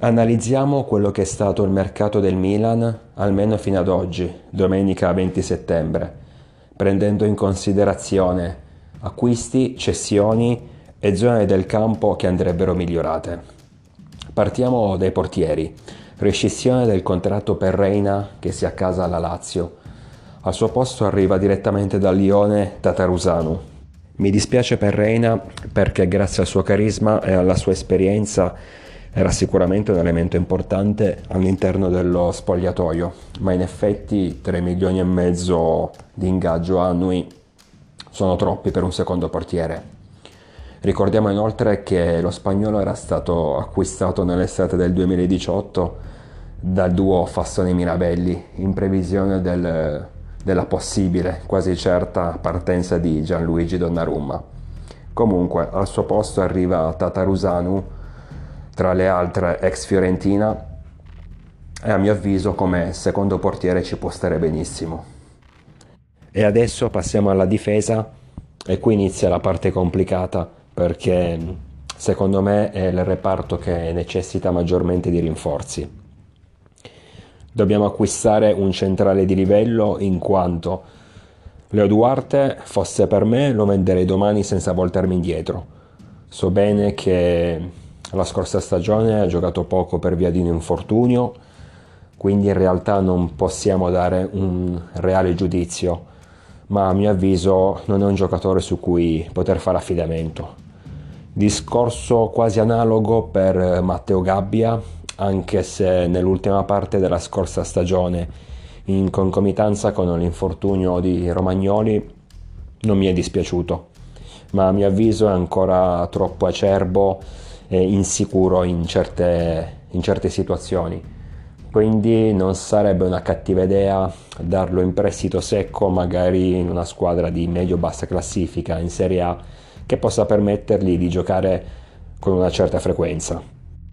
Analizziamo quello che è stato il mercato del Milan almeno fino ad oggi, domenica 20 settembre, prendendo in considerazione acquisti, cessioni e zone del campo che andrebbero migliorate. Partiamo dai portieri. Rescissione del contratto per Reina che si accasa alla Lazio. Al suo posto arriva direttamente dal Lione Tatarusanu. Mi dispiace per Reina perché grazie al suo carisma e alla sua esperienza era sicuramente un elemento importante all'interno dello spogliatoio, ma in effetti 3 milioni e mezzo di ingaggio annui sono troppi per un secondo portiere. Ricordiamo inoltre che lo spagnolo era stato acquistato nell'estate del 2018 dal duo Fassone Mirabelli in previsione del, della possibile, quasi certa partenza di Gianluigi Donnarumma. Comunque al suo posto arriva Tatarusanu tra le altre ex Fiorentina e a mio avviso come secondo portiere ci può stare benissimo. E adesso passiamo alla difesa e qui inizia la parte complicata perché secondo me è il reparto che necessita maggiormente di rinforzi. Dobbiamo acquistare un centrale di livello in quanto Leo Duarte fosse per me lo venderei domani senza voltarmi indietro. So bene che la scorsa stagione ha giocato poco per via di un infortunio, quindi in realtà non possiamo dare un reale giudizio, ma a mio avviso non è un giocatore su cui poter fare affidamento. Discorso quasi analogo per Matteo Gabbia, anche se nell'ultima parte della scorsa stagione, in concomitanza con l'infortunio di Romagnoli, non mi è dispiaciuto, ma a mio avviso è ancora troppo acerbo eh, insicuro in certe, in certe situazioni. Quindi non sarebbe una cattiva idea darlo in prestito secco, magari in una squadra di medio-bassa classifica in Serie A, che possa permettergli di giocare con una certa frequenza.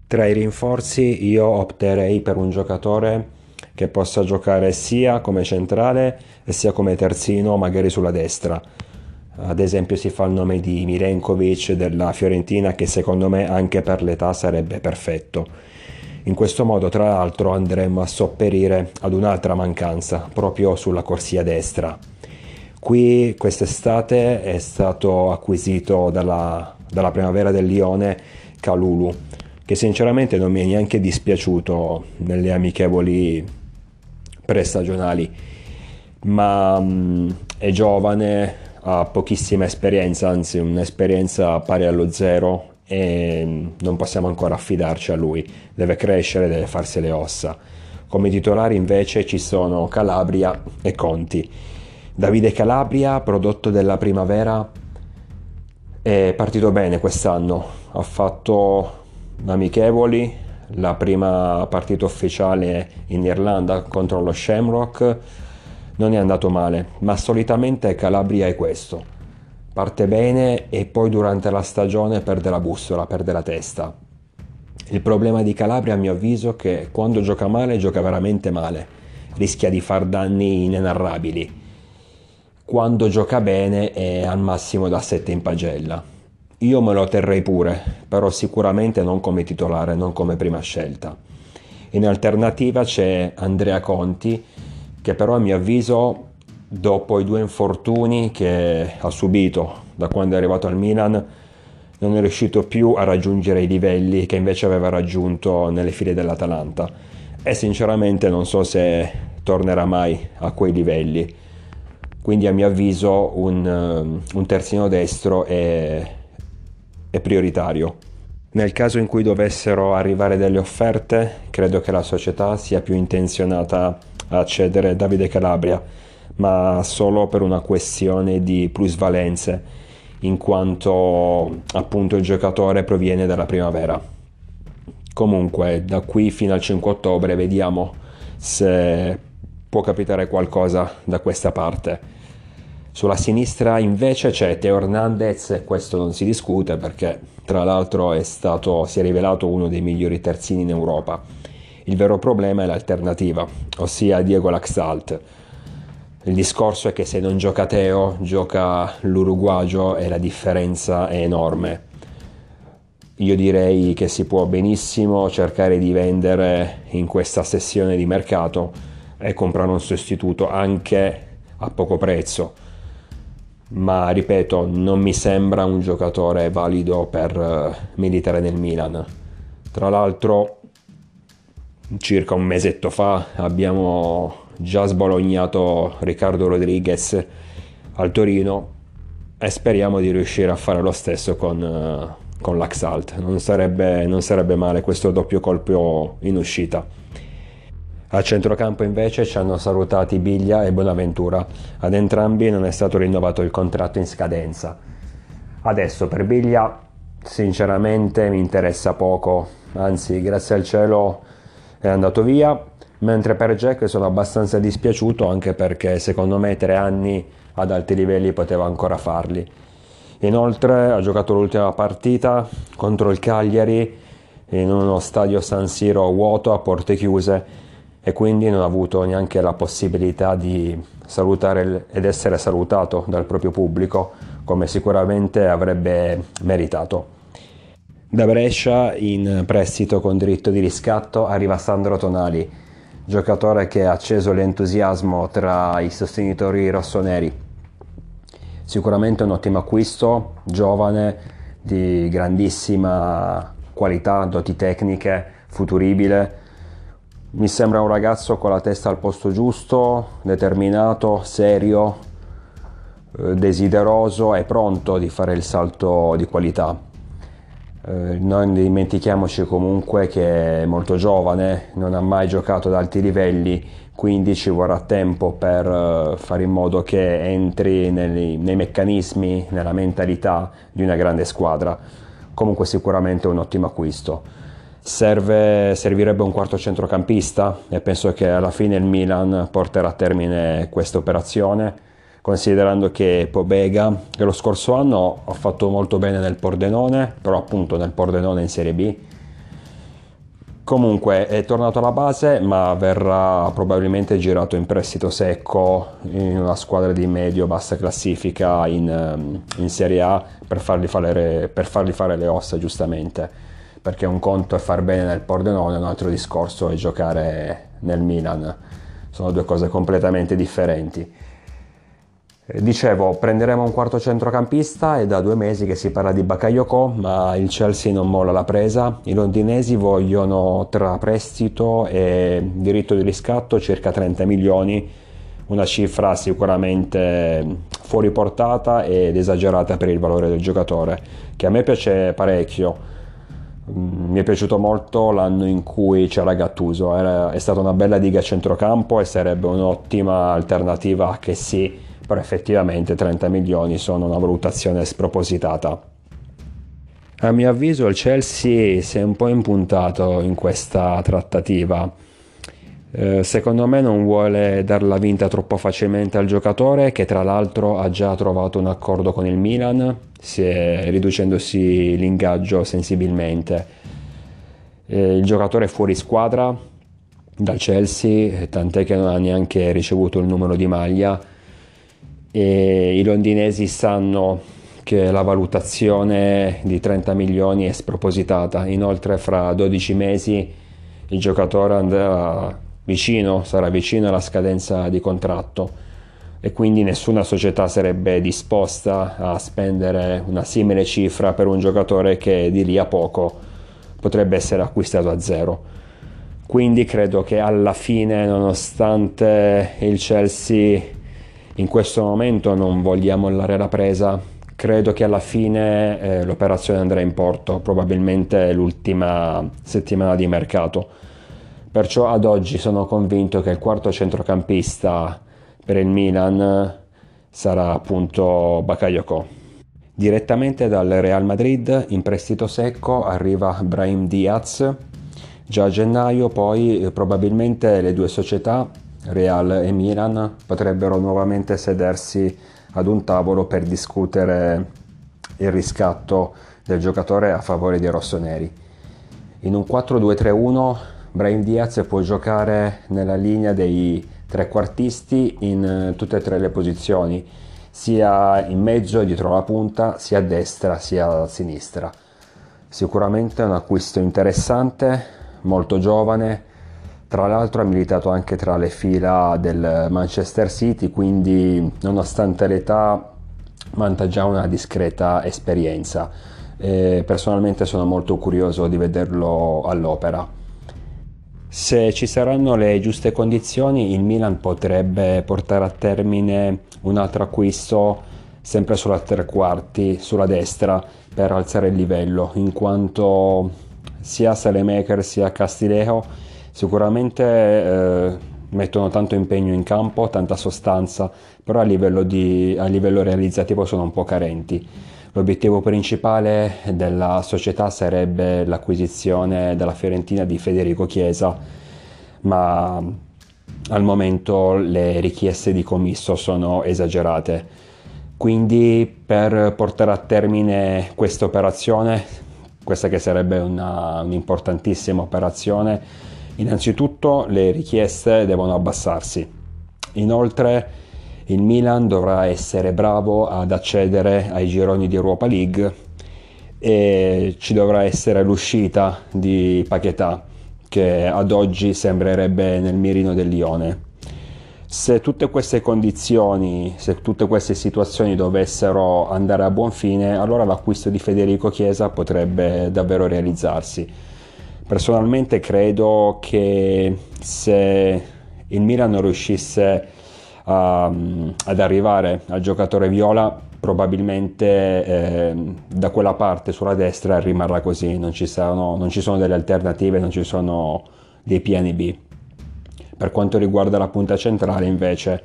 Tra i rinforzi io opterei per un giocatore che possa giocare sia come centrale sia come terzino, magari sulla destra ad esempio si fa il nome di Milenkovic della Fiorentina che secondo me anche per l'età sarebbe perfetto. In questo modo tra l'altro andremo a sopperire ad un'altra mancanza proprio sulla corsia destra. Qui quest'estate è stato acquisito dalla, dalla primavera del Lione Calulu che sinceramente non mi è neanche dispiaciuto nelle amichevoli prestagionali ma mh, è giovane ha pochissima esperienza, anzi un'esperienza pari allo zero e non possiamo ancora affidarci a lui, deve crescere, deve farsi le ossa. Come titolari invece ci sono Calabria e Conti. Davide Calabria, prodotto della primavera, è partito bene quest'anno, ha fatto amichevoli, la prima partita ufficiale in Irlanda contro lo Shamrock, non è andato male, ma solitamente Calabria è questo. Parte bene e poi durante la stagione perde la bussola, perde la testa. Il problema di Calabria a mio avviso è che quando gioca male gioca veramente male, rischia di far danni inenarrabili. Quando gioca bene è al massimo da 7 in pagella. Io me lo terrei pure, però sicuramente non come titolare, non come prima scelta. In alternativa c'è Andrea Conti, che però a mio avviso dopo i due infortuni che ha subito da quando è arrivato al Milan non è riuscito più a raggiungere i livelli che invece aveva raggiunto nelle file dell'Atalanta. E sinceramente non so se tornerà mai a quei livelli. Quindi a mio avviso un, un terzino destro è, è prioritario. Nel caso in cui dovessero arrivare delle offerte credo che la società sia più intenzionata a cedere Davide Calabria, ma solo per una questione di plusvalenze, in quanto appunto il giocatore proviene dalla primavera. Comunque, da qui fino al 5 ottobre vediamo se può capitare qualcosa da questa parte. Sulla sinistra invece c'è Teo Hernandez e questo non si discute perché tra l'altro è stato, si è rivelato uno dei migliori terzini in Europa il vero problema è l'alternativa, ossia Diego Laxalt. Il discorso è che se non gioca Teo, gioca l'Uruguagio e la differenza è enorme. io direi che si può benissimo cercare di vendere in questa sessione di mercato e comprare un sostituto anche a poco prezzo. Ma ripeto, non mi sembra un giocatore valido per uh, militare nel Milan. Tra l'altro, circa un mesetto fa abbiamo già sbolognato Riccardo Rodriguez al Torino e speriamo di riuscire a fare lo stesso con, uh, con l'Axalt. Non sarebbe, non sarebbe male questo doppio colpo in uscita. Al centrocampo invece ci hanno salutati Biglia e Bonaventura. Ad entrambi non è stato rinnovato il contratto in scadenza. Adesso per Biglia sinceramente mi interessa poco, anzi grazie al cielo è andato via, mentre per Jack sono abbastanza dispiaciuto anche perché secondo me tre anni ad alti livelli poteva ancora farli. Inoltre ha giocato l'ultima partita contro il Cagliari in uno stadio San Siro vuoto a porte chiuse e quindi non ha avuto neanche la possibilità di salutare ed essere salutato dal proprio pubblico come sicuramente avrebbe meritato. Da Brescia in prestito con diritto di riscatto arriva Sandro Tonali, giocatore che ha acceso l'entusiasmo tra i sostenitori rossoneri Sicuramente un ottimo acquisto, giovane, di grandissima qualità, doti tecniche, futuribile. Mi sembra un ragazzo con la testa al posto giusto, determinato, serio, eh, desideroso e pronto di fare il salto di qualità. Eh, non dimentichiamoci comunque che è molto giovane, non ha mai giocato ad alti livelli, quindi ci vorrà tempo per uh, fare in modo che entri nei, nei, meccanismi, nella mentalità di una grande squadra. Comunque sicuramente un ottimo acquisto. Serve, servirebbe un quarto centrocampista e penso che alla fine il Milan porterà a termine questa operazione, considerando che Pobega, che lo scorso anno ha fatto molto bene nel Pordenone, però appunto nel Pordenone in Serie B, Comunque è tornato alla base, ma verrà probabilmente girato in prestito secco in una squadra di medio-bassa classifica in, ehm, in Serie A per fargli, fare, per fargli, fare, le ossa, giustamente. Perché un conto è far bene nel Pordenone, un altro discorso è giocare nel Milan. Sono due cose completamente differenti. Eh, dicevo, prenderemo un quarto centrocampista, è da due mesi che si parla di Bakayoko, ma il Chelsea non molla la presa. I londinesi vogliono tra prestito e diritto di riscatto circa 30 milioni, una cifra sicuramente fuori portata ed esagerata per il valore del giocatore, che a me piace parecchio. Mm, mi è piaciuto molto l'anno in cui c'era Gattuso, è stata una bella diga a centrocampo e sarebbe un'ottima alternativa che sì però effettivamente 30 milioni sono una valutazione spropositata. A mio avviso il Chelsea si è un po' impuntato in questa trattativa. Eh, secondo me non vuole darla vinta troppo facilmente al giocatore che tra l'altro ha già trovato un accordo con il Milan, riducendosi l'ingaggio sensibilmente. Eh, il giocatore è fuori squadra dal Chelsea, tant'è che non ha neanche ricevuto il numero di maglia e i londinesi sanno che la valutazione di 30 milioni è spropositata. Inoltre fra 12 mesi il giocatore andrà vicino, sarà vicino alla scadenza di contratto e quindi nessuna società sarebbe disposta a spendere una simile cifra per un giocatore che di lì a poco potrebbe essere acquistato a zero. Quindi credo che alla fine, nonostante il Chelsea in questo momento non vogliamo mollare la presa. Credo che alla fine eh, l'operazione andrà in porto, probabilmente l'ultima settimana di mercato. Perciò ad oggi sono convinto che il quarto centrocampista per il Milan sarà appunto Bakayoko. Direttamente dal Real Madrid in prestito secco arriva Brahim Diaz. Già a gennaio poi eh, probabilmente le due società Real e Milan potrebbero nuovamente sedersi ad un tavolo per discutere il riscatto del giocatore a favore dei rossoneri. In un 4-2-3-1 Brian Diaz può giocare nella linea dei trequartisti in tutte e tre le posizioni, sia in mezzo dietro la punta, sia a destra sia a sinistra. Sicuramente un acquisto interessante, molto giovane, tra l'altro ha militato anche tra le fila del Manchester City, quindi nonostante l'età vanta già una discreta esperienza. E personalmente sono molto curioso di vederlo all'opera. Se ci saranno le giuste condizioni, il Milan potrebbe portare a termine un altro acquisto sempre sulla tre quarti, sulla destra, per alzare il livello, in quanto sia Salemaker sia Castilejo sicuramente eh, mettono tanto impegno in campo, tanta sostanza, però a livello, di, a livello realizzativo sono un po' carenti. L'obiettivo principale della società sarebbe l'acquisizione della Fiorentina di Federico Chiesa, ma al momento le richieste di commisso sono esagerate. Quindi per portare a termine questa operazione, questa che sarebbe una, un'importantissima operazione, innanzitutto le richieste devono abbassarsi. Inoltre il Milan dovrà essere bravo ad accedere ai gironi di Europa League e ci dovrà essere l'uscita di Paquetà che ad oggi sembrerebbe nel mirino del Lione se tutte queste condizioni, se tutte queste situazioni dovessero andare a buon fine, allora l'acquisto di Federico Chiesa potrebbe davvero realizzarsi. Personalmente credo che se il Milan riuscisse a, ad arrivare al giocatore viola, probabilmente eh, da quella parte sulla destra rimarrà così, non ci, saranno, non ci sono delle alternative, non ci sono dei piani B. Per quanto riguarda la punta centrale invece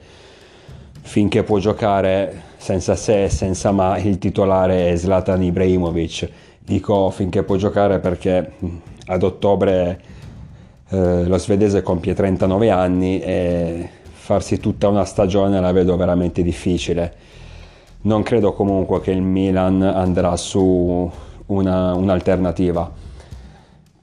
finché può giocare senza se e senza ma il titolare è Zlatan Ibrahimovic. Dico finché può giocare perché ad ottobre eh, lo svedese compie 39 anni e farsi tutta una stagione la vedo veramente difficile. Non credo comunque che il Milan andrà su una, un'alternativa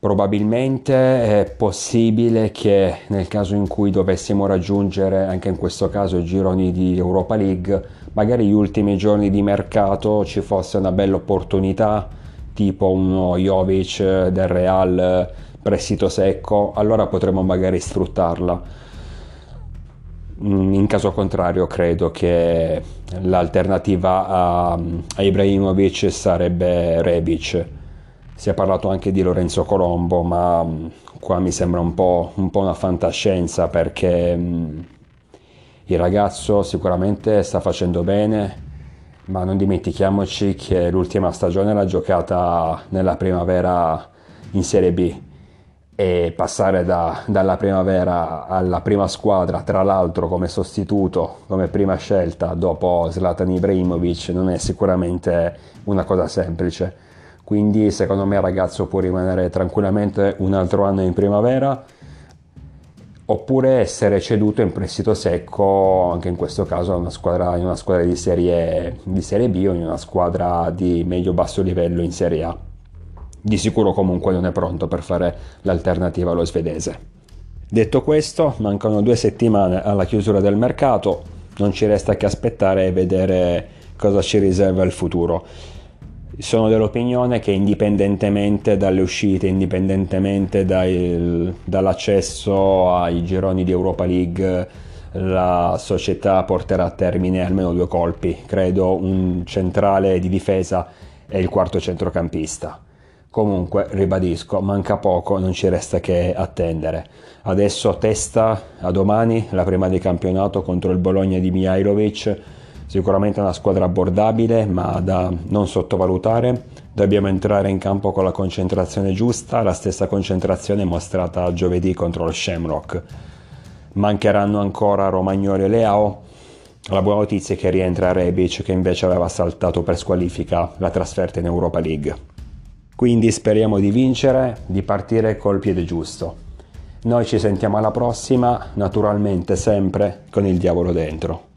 Probabilmente è possibile che nel caso in cui dovessimo raggiungere anche in questo caso i gironi di Europa League, magari gli ultimi giorni di mercato ci fosse una bella opportunità, tipo uno Jovic del Real prestito secco, allora potremmo magari sfruttarla. Mm, in caso contrario credo che l'alternativa a, a Ibrahimovic sarebbe Rebic si è parlato anche di Lorenzo Colombo, ma mm, qua mi sembra un po', un po una fantascienza perché mm, il ragazzo sicuramente sta facendo bene, ma non dimentichiamoci che l'ultima stagione l'ha giocata nella primavera in Serie B. E passare da, dalla primavera alla prima squadra, tra l'altro come sostituto, come prima scelta dopo Zlatan Ibrahimovic, non è sicuramente una cosa semplice. Quindi secondo me il ragazzo può rimanere tranquillamente un altro anno in primavera oppure essere ceduto in prestito secco anche in questo caso una squadra, in una squadra di serie, di serie B o in una squadra di medio-basso livello in Serie A. Di sicuro comunque non è pronto per fare l'alternativa allo svedese. Detto questo, mancano due settimane alla chiusura del mercato, non ci resta che aspettare e vedere cosa ci riserva il futuro sono dell'opinione che indipendentemente dalle uscite, indipendentemente dai, dall'accesso ai gironi di Europa League, la società porterà a termine almeno due colpi, credo un centrale di difesa e il quarto centrocampista. Comunque, ribadisco, manca poco, non ci resta che attendere. Adesso testa a domani la prima di campionato contro il Bologna di Mihailovic Sicuramente una squadra abbordabile, ma da non sottovalutare. Dobbiamo entrare in campo con la concentrazione giusta, la stessa concentrazione mostrata giovedì contro lo Shamrock. Mancheranno ancora Romagnoli e Leao. La buona notizia è che rientra Rebic, che invece aveva saltato per squalifica la trasferta in Europa League. Quindi speriamo di vincere, di partire col piede giusto. Noi ci sentiamo alla prossima, naturalmente sempre con il diavolo dentro.